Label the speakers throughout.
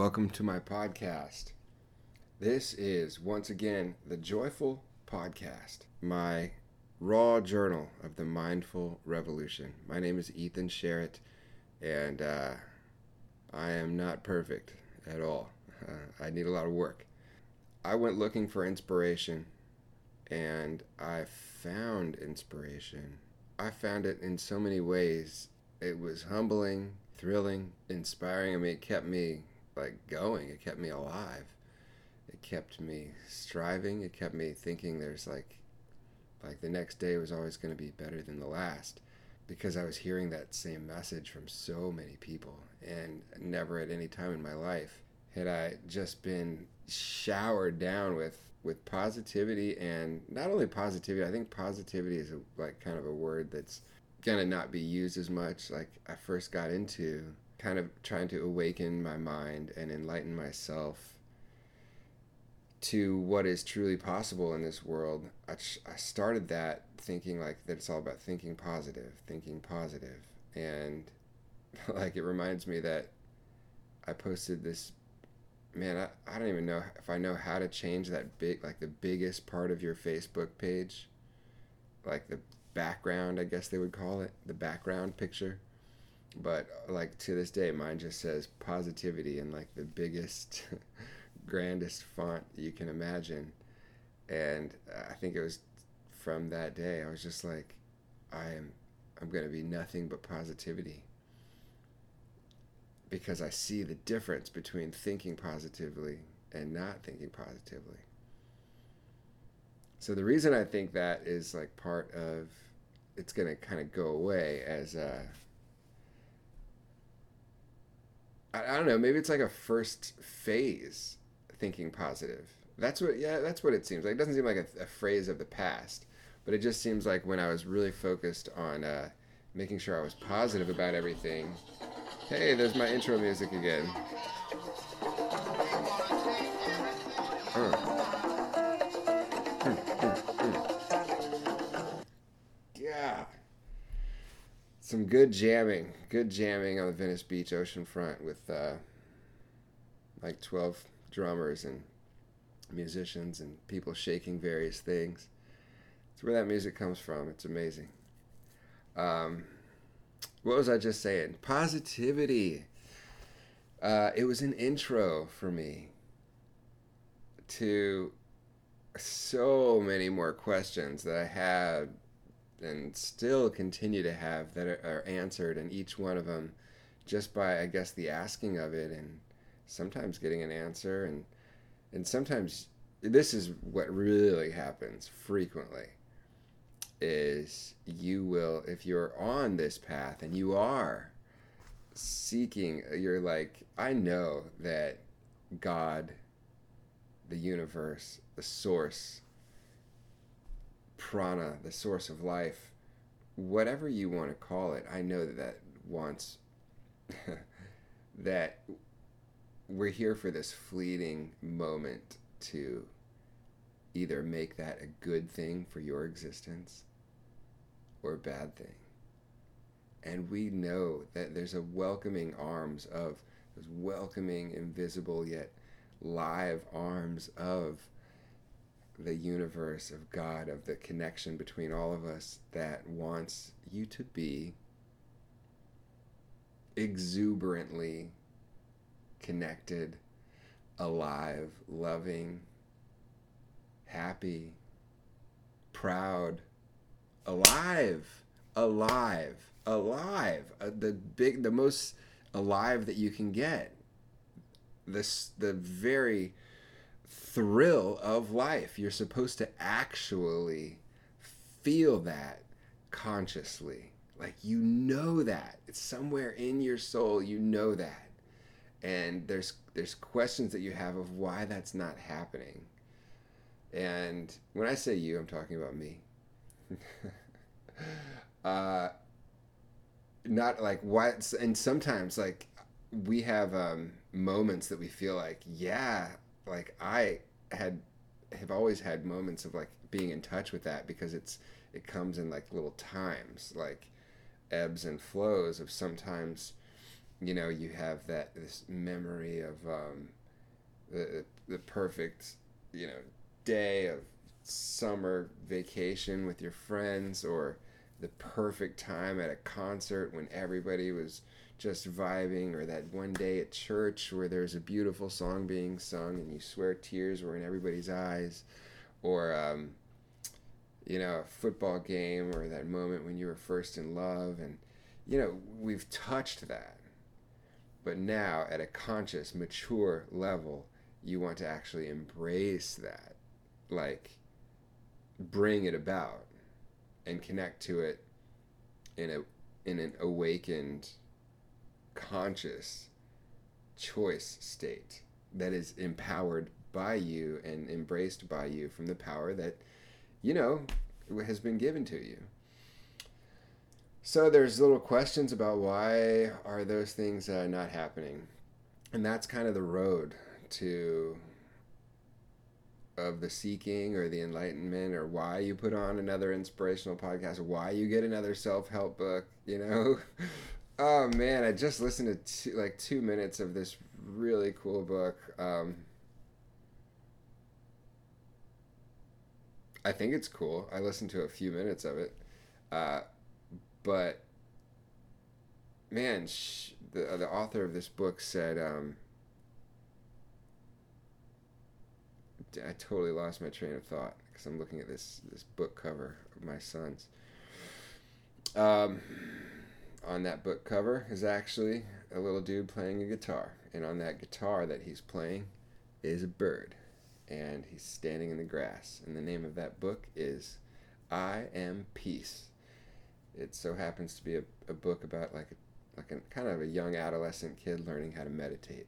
Speaker 1: welcome to my podcast. This is once again the Joyful Podcast, my raw journal of the mindful revolution. My name is Ethan Sherritt, and uh, I am not perfect at all. Uh, I need a lot of work. I went looking for inspiration, and I found inspiration. I found it in so many ways. It was humbling, thrilling, inspiring. I mean, it kept me like going. It kept me alive. It kept me striving. It kept me thinking there's like like the next day was always going to be better than the last because I was hearing that same message from so many people and never at any time in my life had I just been showered down with with positivity and not only positivity I think positivity is a, like kind of a word that's gonna not be used as much like I first got into kind of trying to awaken my mind and enlighten myself to what is truly possible in this world. I, I started that thinking like that it's all about thinking positive, thinking positive. And like it reminds me that I posted this man, I, I don't even know if I know how to change that big like the biggest part of your Facebook page. Like the background, I guess they would call it, the background picture but like to this day mine just says positivity in like the biggest grandest font you can imagine. And i think it was from that day i was just like i am i'm going to be nothing but positivity. Because i see the difference between thinking positively and not thinking positively. So the reason i think that is like part of it's going to kind of go away as uh I, don't know. Maybe it's like a first phase thinking positive. That's what. Yeah, that's what it seems like. It doesn't seem like a, a phrase of the past, but it just seems like when I was really focused on uh, making sure I was positive about everything. Hey, there's my intro music again. Uh. Some good jamming, good jamming on the Venice Beach ocean front with uh, like 12 drummers and musicians and people shaking various things. It's where that music comes from. It's amazing. Um, what was I just saying? Positivity. Uh, it was an intro for me to so many more questions that I had and still continue to have that are, answered, and each one of them just by, I guess, the asking of it, and sometimes getting an answer, and and sometimes this is what really happens frequently is you will if you're on this path and you are seeking you're like i know that god the universe the source prana, the source of life, whatever you want to call it, I know that that wants that we're here for this fleeting moment to either make that a good thing for your existence or a bad thing. And we know that there's a welcoming arms of those welcoming, invisible yet live arms of the universe of God, of the connection between all of us that wants you to be exuberantly connected, alive, loving, happy, proud, alive, alive, alive. Uh, the big, the most alive that you can get. This, the very thrill of life. You're supposed to actually feel that consciously. Like you know that. It's somewhere in your soul, you know that. And there's there's questions that you have of why that's not happening. And when I say you, I'm talking about me. uh not like why and sometimes like we have um moments that we feel like yeah like I had have always had moments of like being in touch with that because it's it comes in like little times like ebbs and flows of sometimes you know, you have that this memory of um, the the perfect, you know, day of summer vacation with your friends or the perfect time at a concert when everybody was just vibing or that one day at church where there's a beautiful song being sung and you swear tears were in everybody's eyes or um, you know a football game or that moment when you were first in love and you know we've touched that. But now at a conscious mature level you want to actually embrace that like bring it about and connect to it in a in an awakened conscious choice state that is empowered by you and embraced by you from the power that you know has been given to you so there's little questions about why are those things uh, not happening and that's kind of the road to of the seeking or the enlightenment or why you put on another inspirational podcast, why you get another self help book, you know? oh man, I just listened to two, like two minutes of this really cool book. Um, I think it's cool. I listened to a few minutes of it. Uh, but man, sh- the, the author of this book said, um, I totally lost my train of thought because I'm looking at this this book cover of my son's. Um, on that book cover is actually a little dude playing a guitar, and on that guitar that he's playing is a bird, and he's standing in the grass. And the name of that book is "I Am Peace." It so happens to be a, a book about like a like a kind of a young adolescent kid learning how to meditate.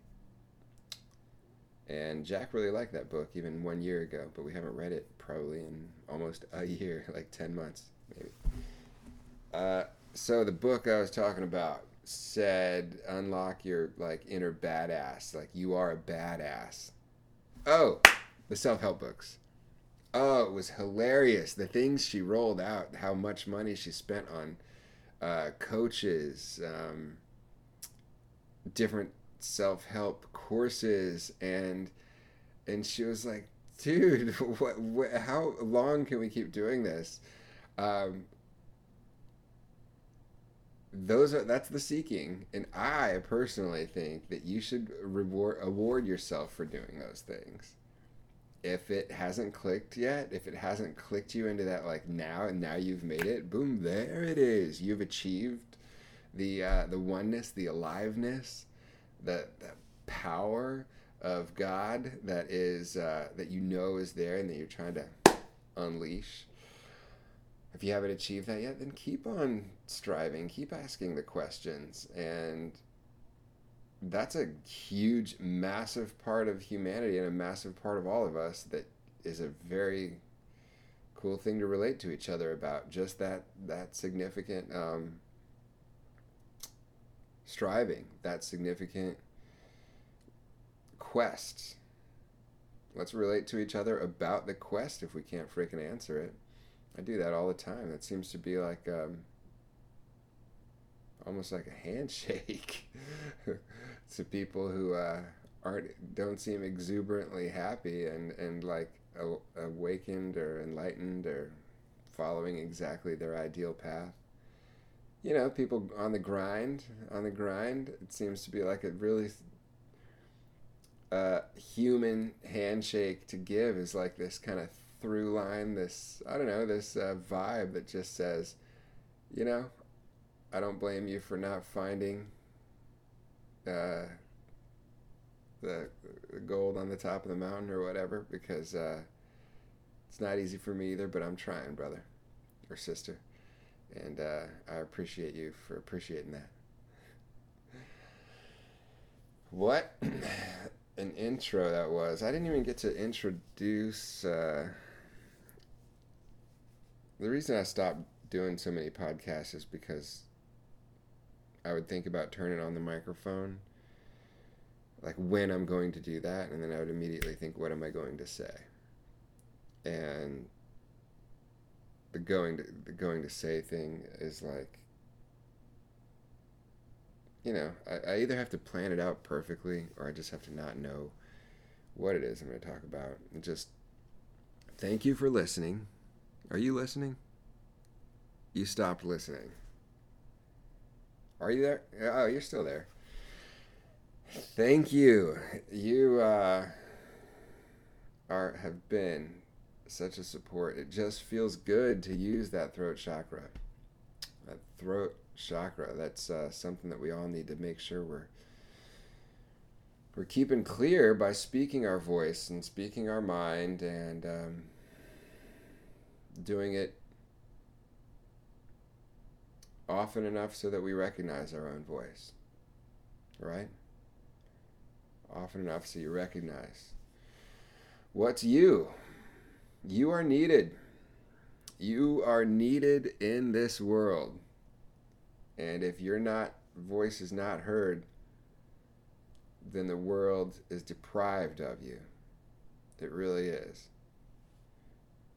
Speaker 1: And Jack really liked that book even one year ago, but we haven't read it probably in almost a year, like 10 months, maybe. Uh, so the book I was talking about said unlock your like inner badass. Like you are a badass. Oh the self-help books. Oh it was hilarious. The things she rolled out how much money she spent on uh, coaches um, different self-help courses and and she was like dude what, what how long can we keep doing this? Um, those are that's the seeking. And i personally think that you should reward award yourself for doing those things. If it hasn't clicked yet if it hasn't clicked you into that like now and now you've made it boom there it is. You've achieved the uh, the oneness the aliveness that that power of God that is uh, that you know is there and that you're trying to unleash. If you haven't achieved that yet, then keep on striving, keep asking the questions, and that's a huge, massive part of humanity and a massive part of all of us that is a very cool thing to relate to each other about. Just that that significant um, striving, that significant quest. Let's relate to each other about the quest if we can't freaking answer it. I do that all the time. That seems to be like um, almost like a handshake to people who uh, aren't don't seem exuberantly happy and and like awakened or enlightened or following exactly their ideal path. You know, people on the grind, on the grind, it seems to be like a really uh, human handshake to give is like this kind of through line, this, I don't know, this uh, vibe that just says, you know, I don't blame you for not finding uh, the, gold on the top of the mountain or whatever, because uh, it's not easy for me either, but I'm trying, brother or sister and uh, I appreciate you for appreciating that. What an intro that was! I didn't even get to introduce. Uh, the reason I stopped doing so many podcasts is because I would think about turning on the microphone, like when I'm going to do that, and then I would immediately think, what am I going to say? And the going to the going to say thing is like you know, I, I either have to plan it out perfectly or I just have to not know what it is I'm going to talk about. And just thank you for listening. Are you listening? You stopped listening. Are you there? Oh, you're still there. Thank you. You uh, are have been such a support. It just feels good to use that throat chakra. That throat chakra. That's uh, something that we all need to make sure we're we're keeping clear by speaking our voice and speaking our mind and um, doing it often enough so that we recognize our own voice. Right? Often enough so you recognize what's you. You are needed. You are needed in this world. And if your not voice is not heard, then the world is deprived of you. It really is.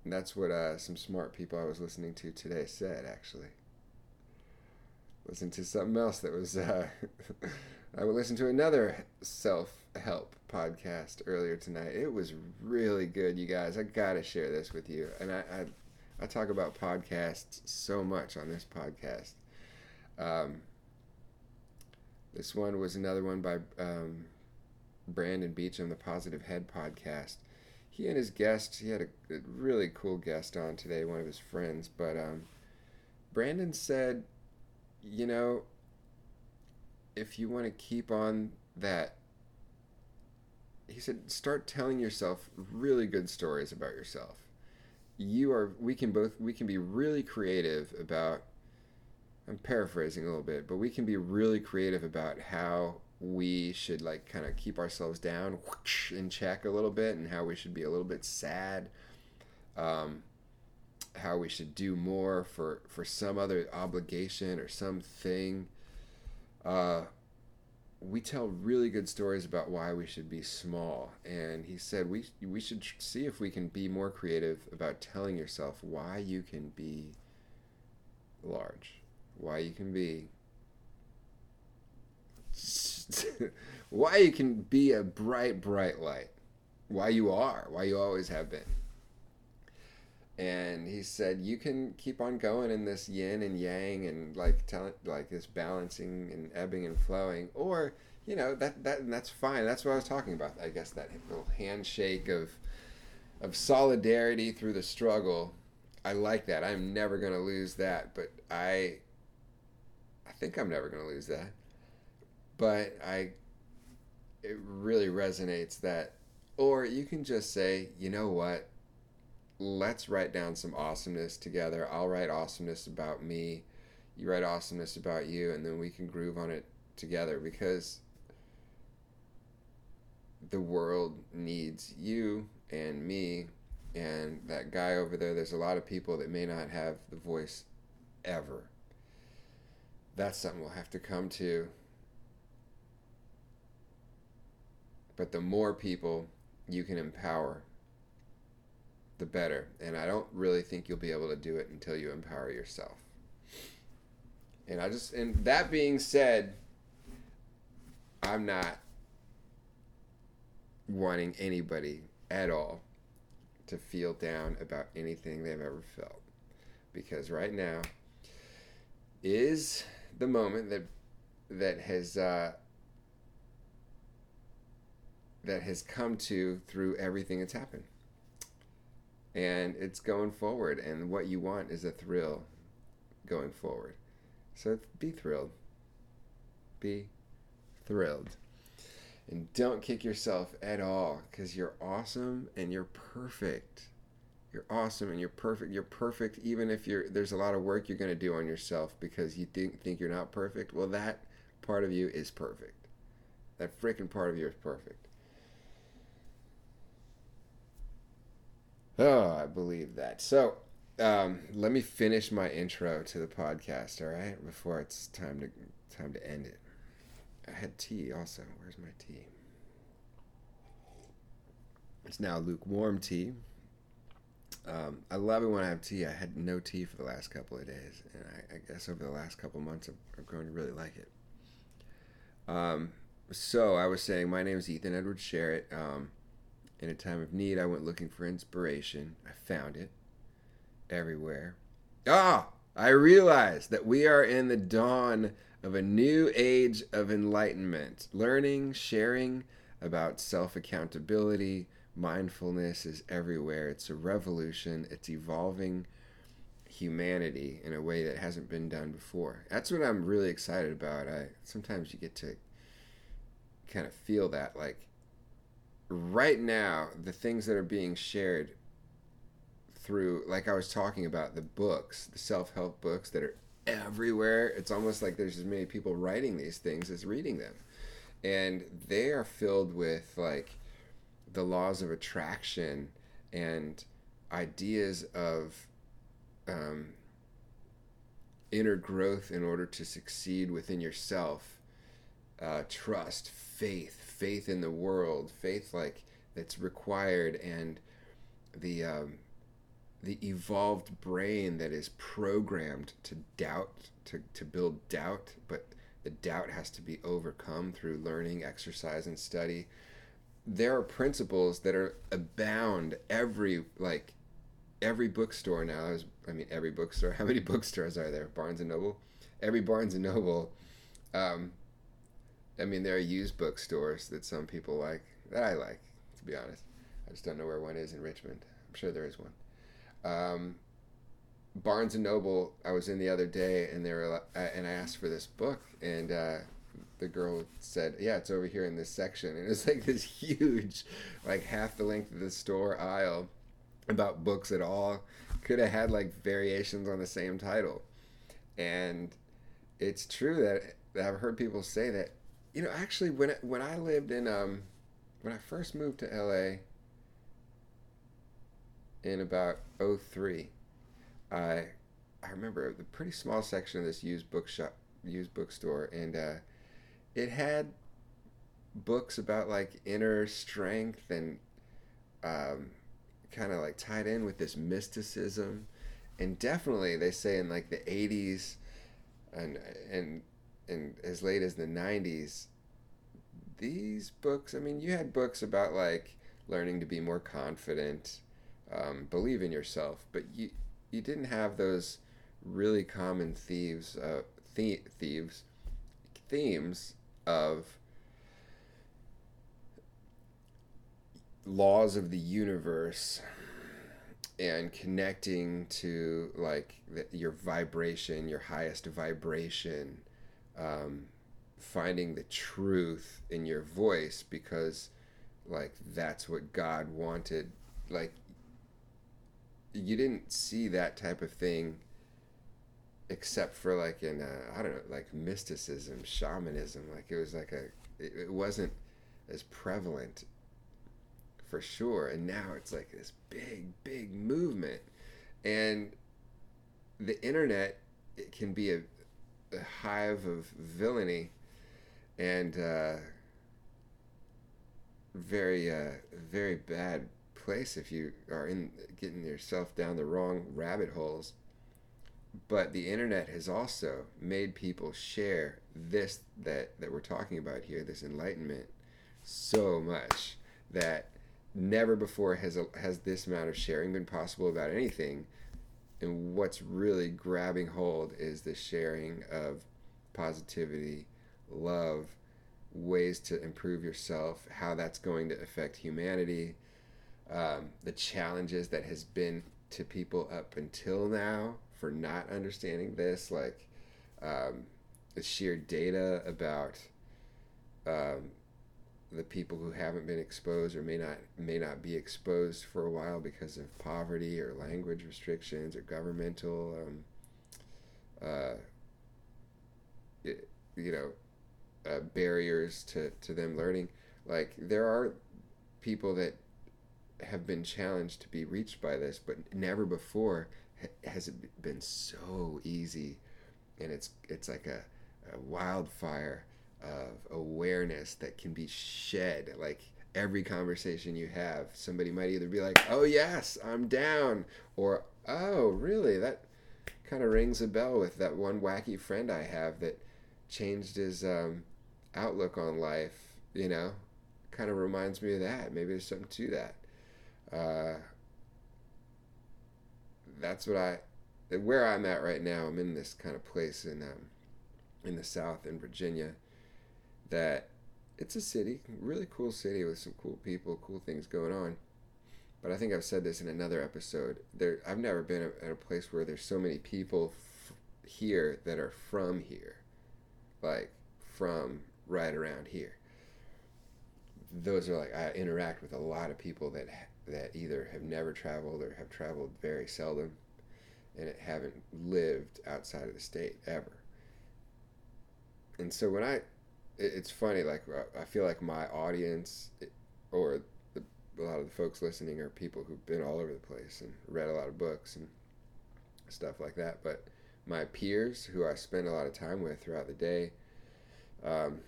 Speaker 1: And that's what uh, some smart people I was listening to today said, actually. Listen to something else that was. Uh, I would listen to another self help podcast earlier tonight. It was really good, you guys. I gotta share this with you. And I, I, I talk about podcasts so much on this podcast. Um, this one was another one by um, Brandon Beacham, the Positive Head podcast. He and his guests, he had a, a really cool guest on today, one of his friends. But um, Brandon said, you know, if you want to keep on that, he said, start telling yourself really good stories about yourself. You are, we can both, we can be really creative about I'm paraphrasing a little bit, but we can be really creative about how we should like kind of keep ourselves down in check a little bit and how we should be a little bit sad um, how we should do more for for some other obligation or something uh, we tell really good stories about why we should be small. And he said we we should see if we can be more creative about telling yourself why you can be large why you can be why you can be a bright bright light why you are why you always have been and he said you can keep on going in this yin and yang and like tell like this balancing and ebbing and flowing. Or you know that that that's fine. That's what I was talking about. I guess that little handshake of of solidarity through the struggle. I like that. I'm never going to lose that but I I think I'm never going to lose that. But I it really resonates that or you can just say you know what let's write down some awesomeness together. I'll write awesomeness about me. You write awesomeness about you, and then we can groove on it together because the world needs you and me and that guy over there. There's a lot of people that may not have the voice ever. That's something we'll have to come to. But the more people you can empower, the better. And I don't really think you'll be able to do it until you empower yourself. And I just, and that being said, I'm not wanting anybody at all to feel down about anything they've ever felt. Because right now is the moment that that has uh, that has come to through everything that's happened and it's going forward and what you want is a thrill going forward. So be thrilled. Be thrilled. And don't kick yourself at all because you're awesome and you're perfect. You're awesome and you're perfect. You're perfect even if you're there's a lot of work you're going to do on yourself because you think, think you're not perfect. Well that part of you is perfect. That freaking part of you is perfect Oh, I believe that. So, um, let me finish my intro to the podcast, all right? Before it's time to time to end it. I had tea also. Where's my tea? It's now lukewarm tea. Um, I love it when I have tea. I had no tea for the last couple of days, and I, I guess over the last couple of months, I've, grown to really like it. Um, so I was saying, my name is Ethan Edward Sherritt. Um, in a time of need, I went looking for inspiration. I found it everywhere. Ah, I realized that we are in the dawn of a new age of enlightenment. Learning, sharing about self accountability, mindfulness is everywhere. It's a revolution. It's evolving humanity in a way that hasn't been done before. That's what I'm really excited about. I sometimes you get to kind of feel that like right now the things that are being shared through like I was talking about the books, the self-help books that are everywhere. It's almost like there's as many people writing these things as reading them. And they are filled with like the laws of attraction and ideas of um, inner growth in order to succeed within yourself, uh, trust, faith, faith in the world, faith like that's required, and the um, the evolved brain that is programmed to doubt, to, to build doubt, but the doubt has to be overcome through learning, exercise, and study. There are principles that are abound every like every bookstore now I mean every bookstore. How many bookstores are there? Barnes and Noble. Every Barnes and Noble. Um, I mean, there are used bookstores that some people like that I like. To be honest, I just don't know where one is in Richmond. I'm sure there is one. Um, Barnes and Noble. I was in the other day, and they were and I asked for this book, and uh, the girl said, "Yeah, it's over here in this section." And it was like this huge, like half the length of the store aisle about books at all. Could have had like variations on the same title. And it's true that I've heard people say that, you know, actually when when I lived in um when I first moved to LA in about 03, I I remember the pretty small section of this used bookshop used bookstore and uh, it had books about like inner strength and um, kind of like tied in with this mysticism. And definitely they say in like the 80s and and and as late as the 90s these books i mean you had books about like learning to be more confident um, believe in yourself but you you didn't have those really common thieves uh, th- thieves themes of laws of the universe and connecting to like the, your vibration, your highest vibration, um, finding the truth in your voice because like that's what God wanted. Like you didn't see that type of thing except for like in uh, I don't know like mysticism, shamanism. Like it was like a it, it wasn't as prevalent for sure. And now it's like this big, big movement. And the internet it can be a, hive of villainy and uh, very, uh, very bad place if you are in getting yourself down the wrong rabbit holes. But the internet has also made people share this that that we're talking about here, this enlightenment, so much that never before has a, has this amount of sharing been possible about anything. And what's really grabbing hold is the sharing of positivity, love, ways to improve yourself, how that's going to affect humanity, um, the challenges that has been to people up until now for not understanding this, like um, the sheer data about um, the people who haven't been exposed or may not may not be exposed for a while because of poverty or language restrictions or governmental um, uh, it, you know uh, barriers to, to them learning. Like there are people that have been challenged to be reached by this but never before has it been so easy. And it's it's like a, a wildfire of awareness that can be shed like every conversation you have somebody might either be like oh yes i'm down or oh really that kind of rings a bell with that one wacky friend i have that changed his um, outlook on life, you know, kind of reminds me of that. Maybe there's something to that. Uh, that's what I, where I'm at right now. I'm in this kind of place in um, in the South in Virginia. That it's a city, really cool city with some cool people, cool things going on. But I think I've said this in another episode. There, I've never been at a place where there's so many people f- here that are from here, like from right around here. Those are like I interact with a lot of people that that either have never traveled or have traveled very seldom, and haven't lived outside of the state ever. And so when I, it's funny. Like I feel like my audience, or the, a lot of the folks listening, are people who've been all over the place and read a lot of books and stuff like that. But my peers, who I spend a lot of time with throughout the day, um,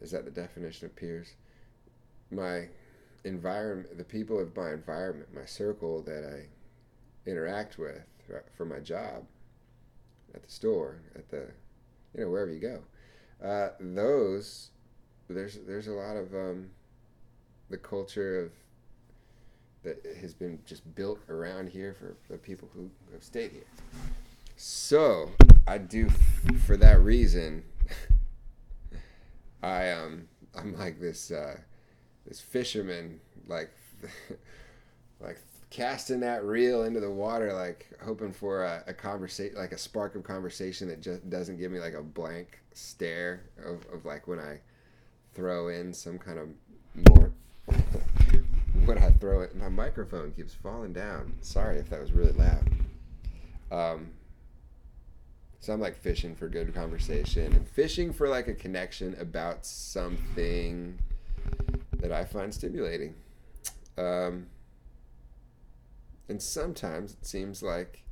Speaker 1: is that the definition of peers? My environment, the people of my environment, my circle that I interact with for my job, at the store, at the, you know, wherever you go. Uh, those, there's there's a lot of um, the culture of that has been just built around here for the people who have stayed here. So I do, for that reason, I um I'm like this uh, this fisherman like like casting that reel into the water like hoping for a, a conversation like a spark of conversation that just doesn't give me like a blank stare of, of like when I throw in some kind of more when I throw it my microphone keeps falling down sorry if that was really loud um so I'm like fishing for good conversation and fishing for like a connection about something that I find stimulating. Um, and sometimes it seems like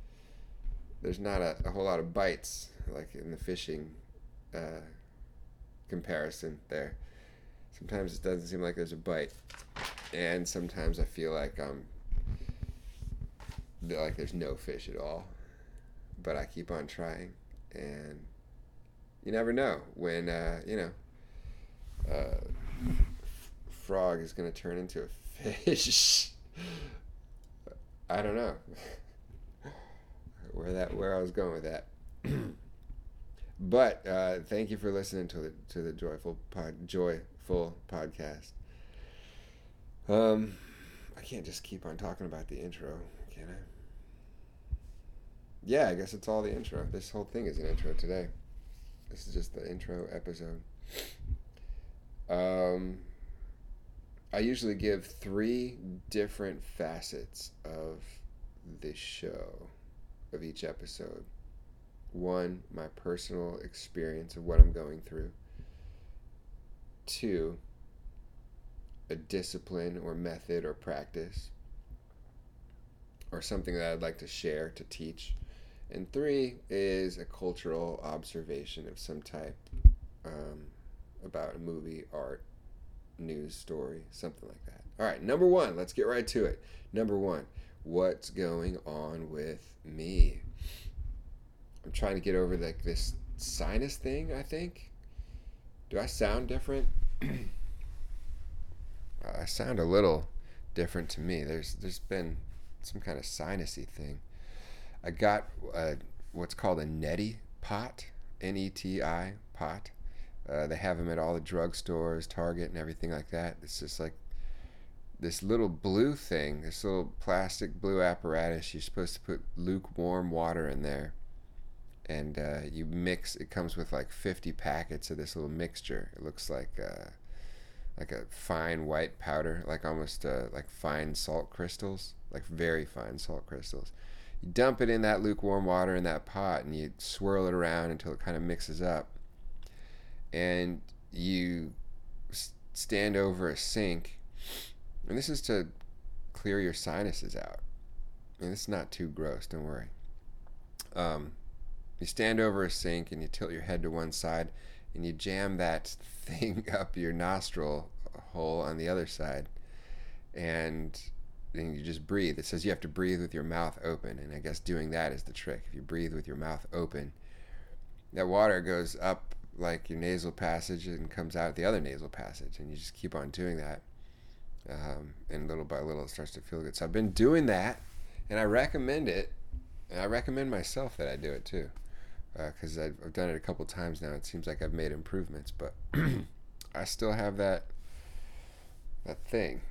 Speaker 1: there's not a, a, whole lot of bites, like in the fishing uh, comparison there. Sometimes it doesn't seem like there's a bite, and sometimes I feel like um like there's no fish at all. But I keep on trying and you never know when uh, you know uh, frog is going to turn into a fish. I don't know where that where I was going with that. but uh, thank you for listening to the to the joyful pod, joyful podcast. Um, I can't just keep on talking about the intro, can I? yeah, I guess it's all the intro. This whole thing is an intro today. This is just the intro episode. Um, I usually give three different facets of this show, of each episode. One, my personal experience of what I'm going through. Two, a discipline or method or practice, or something that I'd like to share, to teach and three is a cultural observation of some type um, about a movie, art, news story, something like that. All right, number one, let's get right to it. Number one, what's going on with me? I'm trying to get over like this sinus thing, I think. Do I sound different? I sound a little different to me. There's there's been some kind of sinusy thing. I got uh, what's called a neti pot, N E T I pot. Uh, they have them at all the drugstores, Target, and everything like that. It's just like this little blue thing, this little plastic blue apparatus. You're supposed to put lukewarm water in there, and uh, you mix. It comes with like 50 packets of this little mixture. It looks like uh, like a fine white powder, like almost uh, like fine salt crystals, like very fine salt crystals you dump it in that lukewarm water in that pot and you swirl it around until it kind of mixes up. And you stand over a sink, and this is to clear your sinuses out. And it's not too gross, don't worry. Um, you stand over a sink and you tilt your head to one side and you jam that thing up your nostril hole on the other side. And then you just breathe. It says you have to breathe with your mouth open, and I guess doing that is the trick. If you breathe with your mouth open, that water goes up like your nasal passage and comes out the other nasal passage, and you just keep on doing that. Um, and little by little, it starts to feel good. So I've been doing that, and I recommend it. And I recommend myself that I do it too, because uh, I've, I've done it a couple times now. It seems like I've made improvements, but I still have that that thing.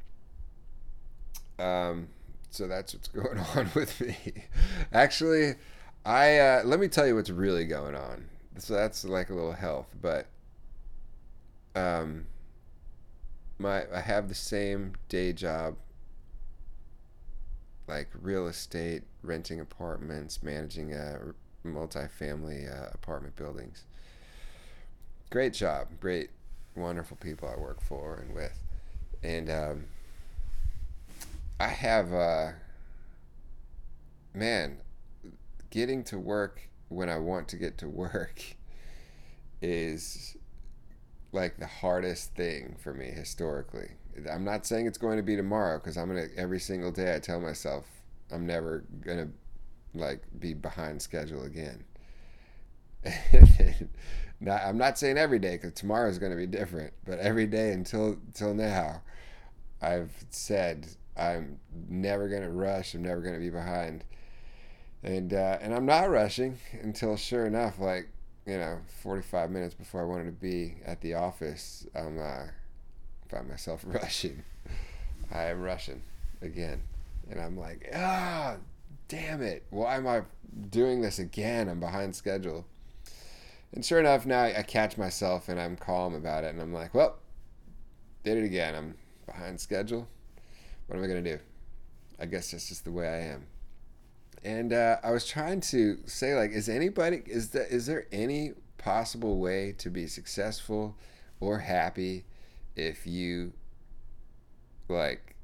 Speaker 1: Um, so that's what's going on with me. Actually, I uh, let me tell you what's really going on. So that's like a little health, but um, my I have the same day job, like real estate, renting apartments, managing a multifamily uh, apartment buildings. Great job, great, wonderful people I work for and with, and um, I have uh, man getting to work when I want to get to work is like the hardest thing for me historically. I'm not saying it's going to be tomorrow because I'm gonna every single day I tell myself I'm never gonna like be behind schedule again. I'm not saying every day because tomorrow is going to be different, but every day until until now, I've said I'm never going to rush. I'm never going to be behind and uh, and I'm not rushing until sure enough, like you know, 45 minutes before I wanted to be at the office, I'm uh, find myself rushing. I am rushing again, and I'm like, ah, damn it! Why am I doing this again? I'm behind schedule. And sure enough, now I catch myself and I'm calm about it, and I'm like, well, did it again. I'm behind schedule. What am I gonna do? I guess that's just the way I am and uh, I was trying to say like, is anybody is that is there any possible way to be successful or happy if you like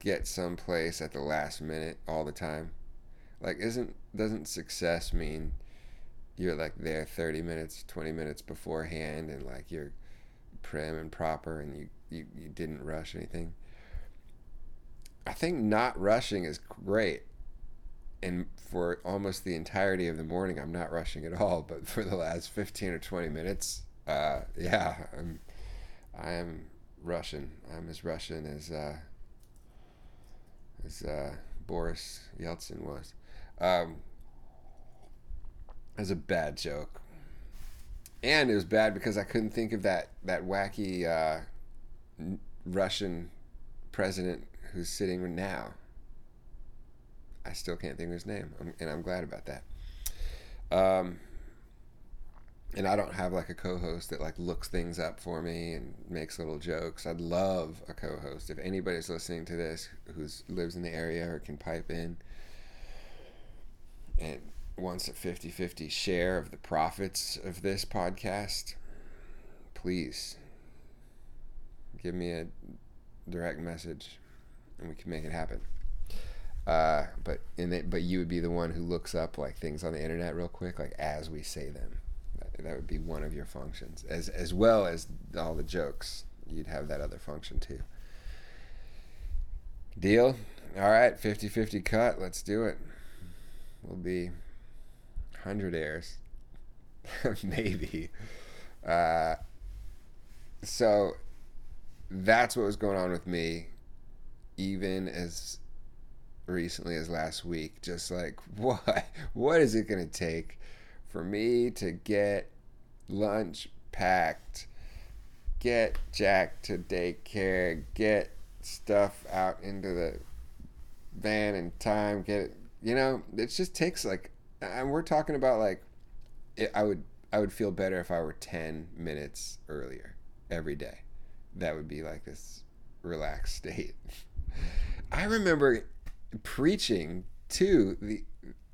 Speaker 1: get someplace at the last minute all the time? Like, isn't doesn't success mean you're like there 30 minutes, 20 minutes beforehand, and like you're prim and proper, and you you, you didn't rush anything? I think not rushing is great and for almost the entirety of the morning, I'm not rushing at all. But for the last 15 or 20 minutes, uh, yeah, I'm, I am rushing. I'm as Russian as uh, as uh, Boris Yeltsin was. Um, was a bad joke, and it was bad because I couldn't think of that that wacky uh, Russian president who's sitting now. I still can't think of his name, and I'm glad about that. Um, and I don't have like a co-host that like looks things up for me and makes little jokes. I'd love a co-host. If anybody's listening to this who's lives in the area or can pipe in and wants a 50-50 share of the profits of this podcast, please give me a direct message and we can make it happen. Uh, but but you would be the one who looks up like things on the internet real quick, like as we say them. That, that would be one of your functions, as as well as all the jokes. You'd have that other function too. Deal. All right, 50-50 cut. Let's do it. We'll be hundred airs, maybe. Uh, so that's what was going on with me, even as recently as last week. Just like, what? What is it going to take for me to get lunch packed, get Jack to daycare, get stuff out into the van in time, get it, you know, it just takes like, and we're talking about like, it, I would, I would feel better if I were 10 minutes earlier every day. That would be like this relaxed state. I remember preaching to the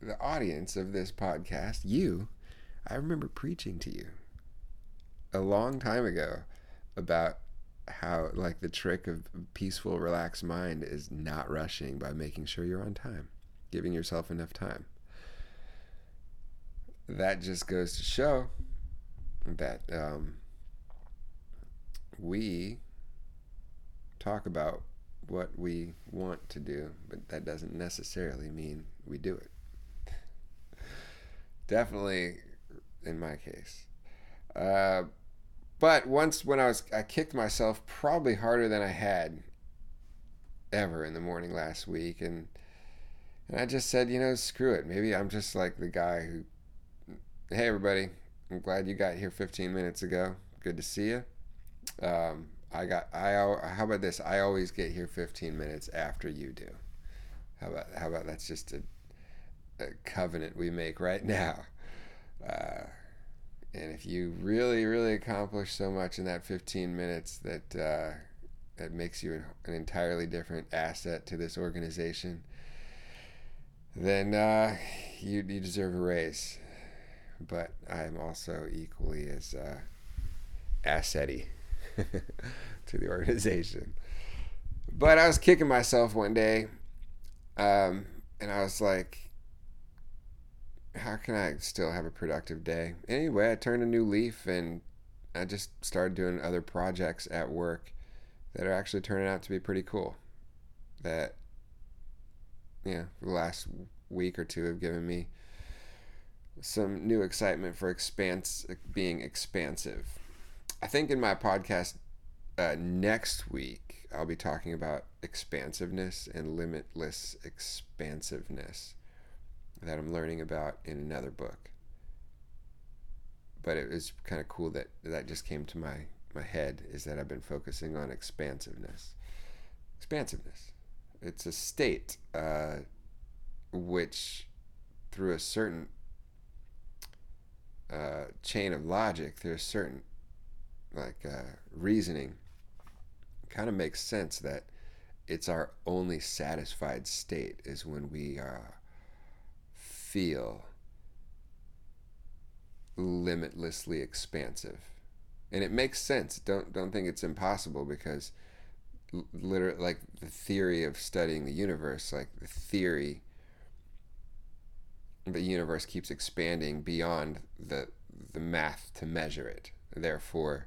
Speaker 1: the audience of this podcast, you, I remember preaching to you a long time ago about how like the trick of peaceful relaxed mind is not rushing by making sure you're on time, giving yourself enough time. That just goes to show that um, we talk about what we want to do, but that doesn't necessarily mean we do it. Definitely, in my case, Uh, but once when I was, I kicked myself probably harder than I had ever in the morning last week, and and I just said, you know, screw it. Maybe I'm just like the guy who, hey everybody, I'm glad you got here 15 minutes ago. Good to see you. Um, I got I how about this? I always get here 15 minutes after you do. How about how about that's just a, a covenant we make right now. Uh, and if you really really accomplish so much in that 15 minutes that uh, that makes you an entirely different asset to this organization, then uh, you you deserve a raise. But I'm also equally as uh, to the organization. But I was kicking myself one day, um, and I was like, how can I still have a productive day? Anyway, I turned a new leaf and I just started doing other projects at work that are actually turning out to be pretty cool. That, yeah, the last week or two have given me some new excitement for expanse being expansive. I think in my podcast uh, next week I'll be talking about expansiveness and limitless expansiveness that I'm learning about in another book. But it was kind of cool that that just came to my my head is that I've been focusing on expansiveness. Expansiveness. It's a state uh, which, through a certain uh, chain of logic, through a certain like uh, reasoning, kind of makes sense that it's our only satisfied state is when we uh, feel limitlessly expansive. And it makes sense. Don't don't think it's impossible because literally like the theory of studying the universe like the theory the universe keeps expanding beyond the the math to measure it. Therefore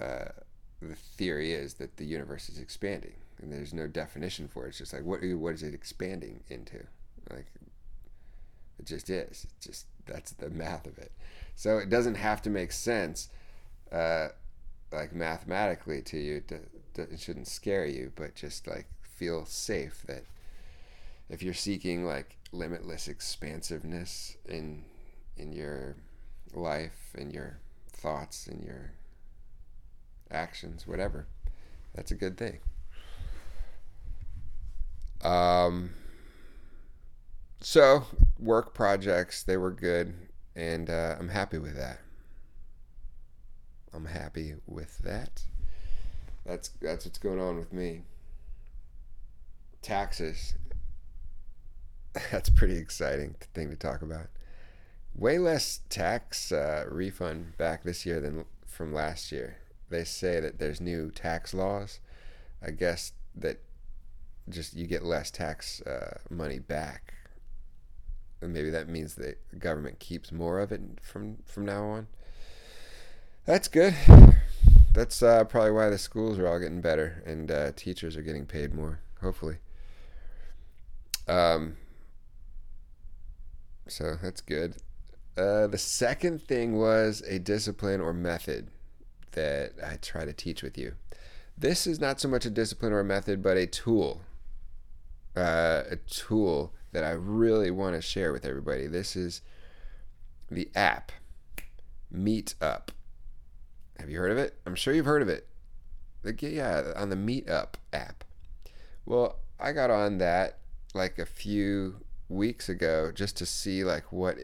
Speaker 1: uh, the theory is that the universe is expanding and there's no definition for it. It's just like what what is it expanding into? Like it just is. It just that's the math of it. So it doesn't have to make sense uh, like mathematically to you to, to, it shouldn't scare you but just like feel safe that if you're seeking like limitless expansiveness in in your life in your thoughts in your actions, whatever. That's a good thing. Um, so work projects they were good, and uh, I'm happy with that. I'm happy with that. That's that's what's going on with me. Taxes. That's pretty exciting thing to talk about. Way less tax uh, refund back this year than from last year they say that there's new tax laws. I guess that just you get less tax uh, money back. And maybe that means the government keeps more of it from from now on. That's good. That's uh, probably why the schools are all getting better and uh, teachers are getting paid more. Hopefully. Um. So that's good. Uh, the second thing was a discipline or method that I try to teach with you. This is not so much a discipline or a method, but a tool. Uh, a tool that I really want to share with everybody. This is the app Meetup. Have you heard of it? I'm sure you've heard of it. Like, yeah, on the Meetup app. Well, I got on that like a few weeks ago just to see like what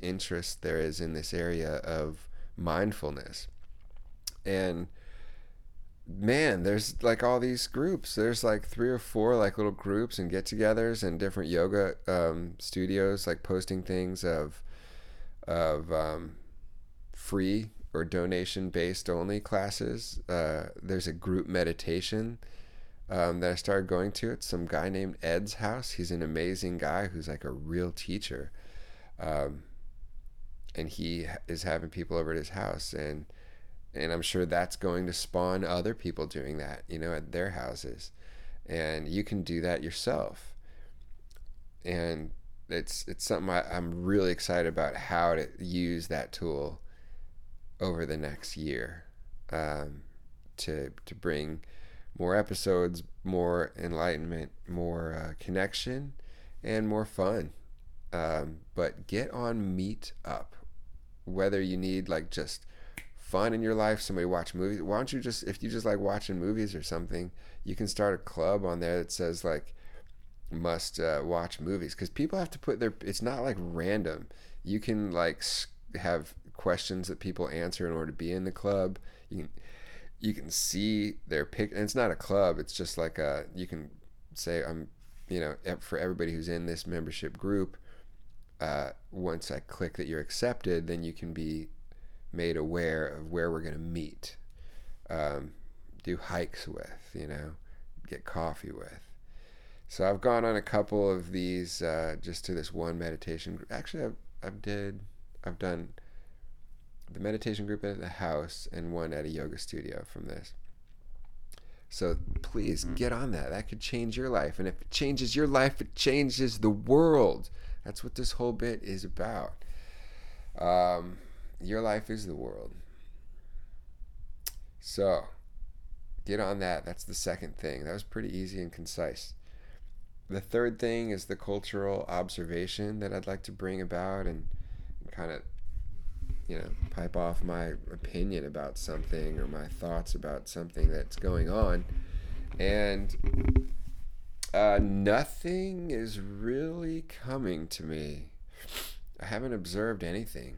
Speaker 1: interest there is in this area of mindfulness and man there's like all these groups there's like three or four like little groups and get-togethers and different yoga um, studios like posting things of of um, free or donation based only classes uh, there's a group meditation um, that I started going to. It's some guy named Ed's house. He's an amazing guy who's like a real teacher. Um, and he is having people over at his house. And and I'm sure that's going to spawn other people doing that, you know, at their houses. And you can do that yourself. And it's it's something I, am really excited about how to use that tool over the next year um, to to bring more episodes, more enlightenment, more uh, connection, and more fun. Um, but get on Meetup, whether you need like just fun in your life, somebody watch movies. Why don't you just if you just like watching movies or something, you can start a club on there that says like must uh, watch movies because people have to put their. It's not like random. You can like have questions that people answer in order to be in the club. You can you can see their pic and it's not a club it's just like a you can say i'm you know for everybody who's in this membership group uh, once i click that you're accepted then you can be made aware of where we're going to meet um, do hikes with you know get coffee with so i've gone on a couple of these uh, just to this one meditation Group. actually I've, I've did i've done the meditation group at the house and one at a yoga studio from this. So please mm-hmm. get on that. That could change your life. And if it changes your life, it changes the world. That's what this whole bit is about. Um, your life is the world. So get on that. That's the second thing. That was pretty easy and concise. The third thing is the cultural observation that I'd like to bring about and, and kind of you know, pipe off my opinion about something or my thoughts about something that's going on. And uh, nothing is really coming to me. I haven't observed anything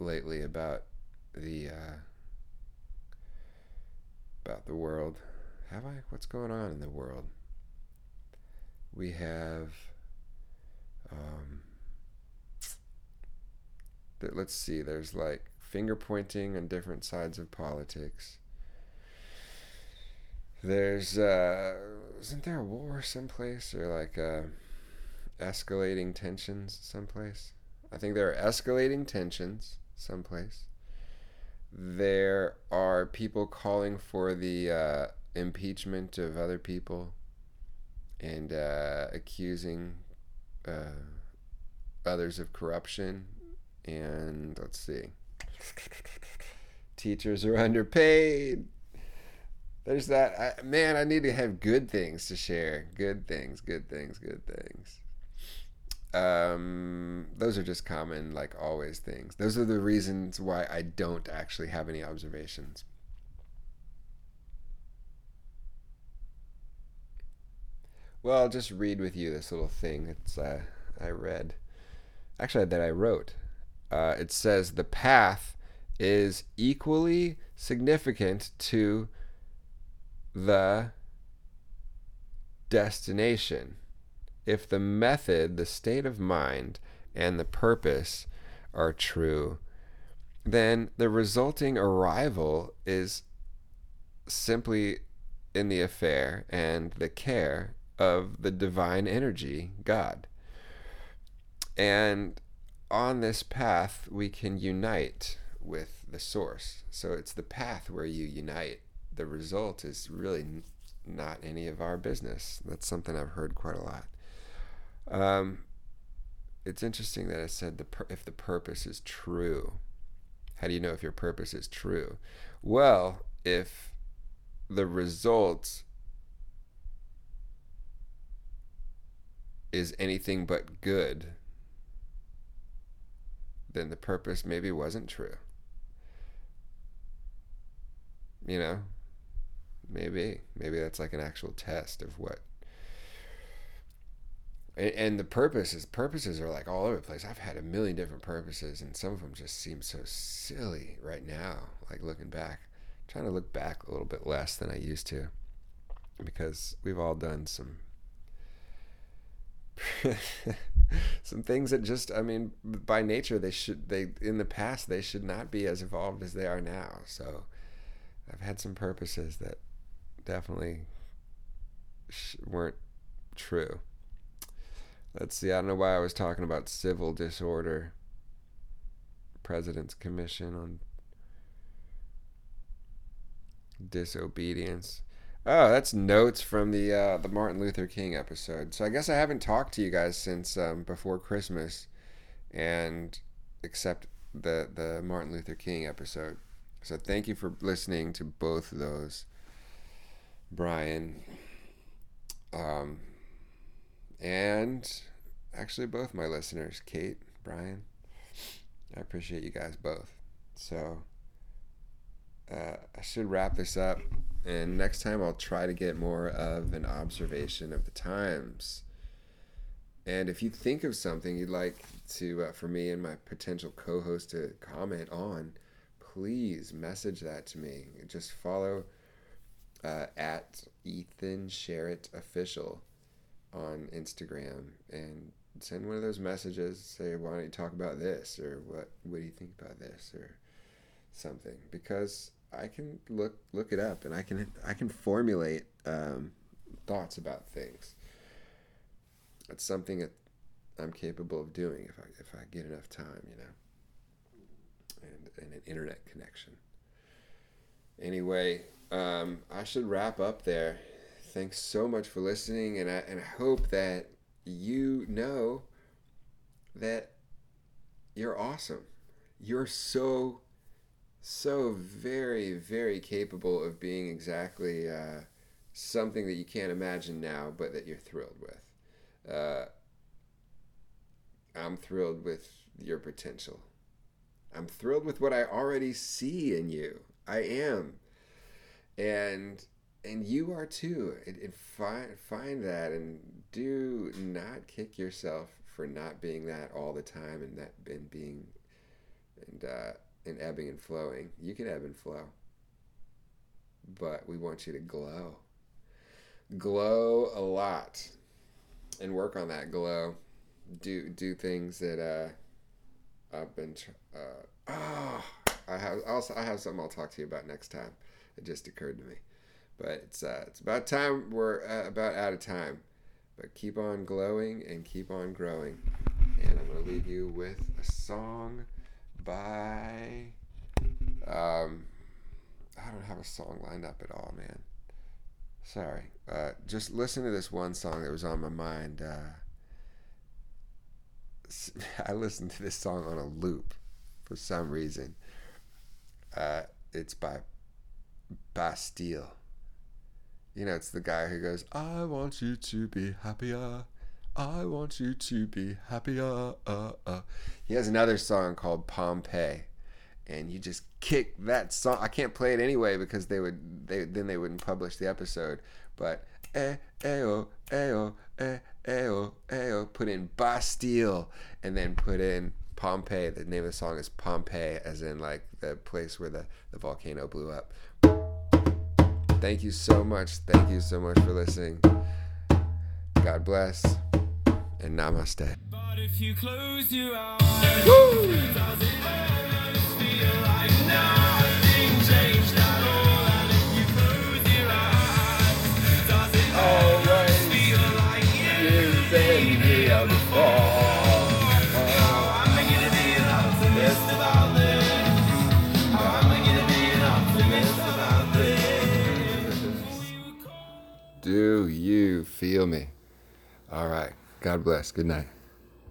Speaker 1: lately about the uh, about the world. Have I? What's going on in the world? We have um, that let's see there's like finger pointing on different sides of politics there's uh isn't there a war someplace or like uh escalating tensions someplace i think there are escalating tensions someplace there are people calling for the uh, impeachment of other people and uh, accusing uh, others of corruption and let's see. Teachers are underpaid. There's that. I, man, I need to have good things to share. Good things, good things, good things. Um, those are just common, like always things. Those are the reasons why I don't actually have any observations. Well, I'll just read with you this little thing that's uh, I read. Actually, that I wrote uh, it says the path is equally significant to the destination if the method, the state of mind, and the purpose are true, then the resulting arrival is simply in the affair and the care of the divine energy, God. And on this path, we can unite with the source. So it's the path where you unite. The result is really not any of our business. That's something I've heard quite a lot. Um, it's interesting that it said the if the purpose is true. How do you know if your purpose is true? Well, if the result is anything but good, then the purpose maybe wasn't true. You know? Maybe. Maybe that's like an actual test of what and, the purposes purposes are like all over the place. I've had a million different purposes, and some of them just seem so silly right now. Like looking back, I'm trying to look back a little bit less than I used to, because we've all done some some things that just I mean by nature they should they in the past they should not be as evolved as they are now. So I've had some purposes that definitely weren't true. Let's see. I don't know why I was talking about civil disorder. President's Commission on Disobedience. Oh, that's notes from the uh, the Martin Luther King episode. So I guess I haven't talked to you guys since um, before Christmas, and except the the Martin Luther King episode. So thank you for listening to both of those, Brian. Um, and actually both my listeners, Kate, Brian. I appreciate you guys both. So uh, I should wrap this up, and next time I'll try to get more of an observation of the times. And if you think of something you'd like to uh, for me and my potential co-host to comment on, please message that to me. Just follow uh, at Ethan Sherritt official on Instagram and send one of those messages. Say, why don't you talk about this or what? What do you think about this or something? Because I can look look it up and I can I can formulate um, thoughts about things. It's something that I'm capable of doing if I if I get enough time, you know, and, and an internet connection. Anyway, um, I should wrap up there. Thanks so much for listening, and I and I hope that you know that you're awesome. You're so so very very capable of being exactly uh, something that you can't imagine now, but that you're thrilled with. Uh, I'm thrilled with your potential. I'm thrilled with what I already see in you. I am. And and you are too. And, and find find that and do not kick yourself for not being that all the time and that and being and uh, and ebbing and flowing. You can ebb and flow. But we want you to glow. Glow a lot. And work on that glow do do things that uh, I've been. Uh, oh, I have also I have something I'll talk to you about next time. It just occurred to me, but it's uh, it's about time we're uh, about out of time. But keep on glowing and keep on growing. And I'm gonna leave you with a song by. Um, I don't have a song lined up at all, man. Sorry. Uh, just listen to this one song that was on my mind. Uh, I listened to this song on a loop for some reason. Uh, it's by Bastille. You know, it's the guy who goes, I want you to be happier. I want you to be happier. Uh, uh. He has another song called Pompeii. And you just kick that song. I can't play it anyway because they would they then they wouldn't publish the episode. But eh, eh, oh, eh, oh, eh, Ayo, ayo, put in Bastille, and then put in Pompeii. The name of the song is Pompeii, as in like the place where the, the volcano blew up. Thank you so much. Thank you so much for listening. God bless and namaste. But if you close your eyes, Do you feel me? All right. God bless. Good night.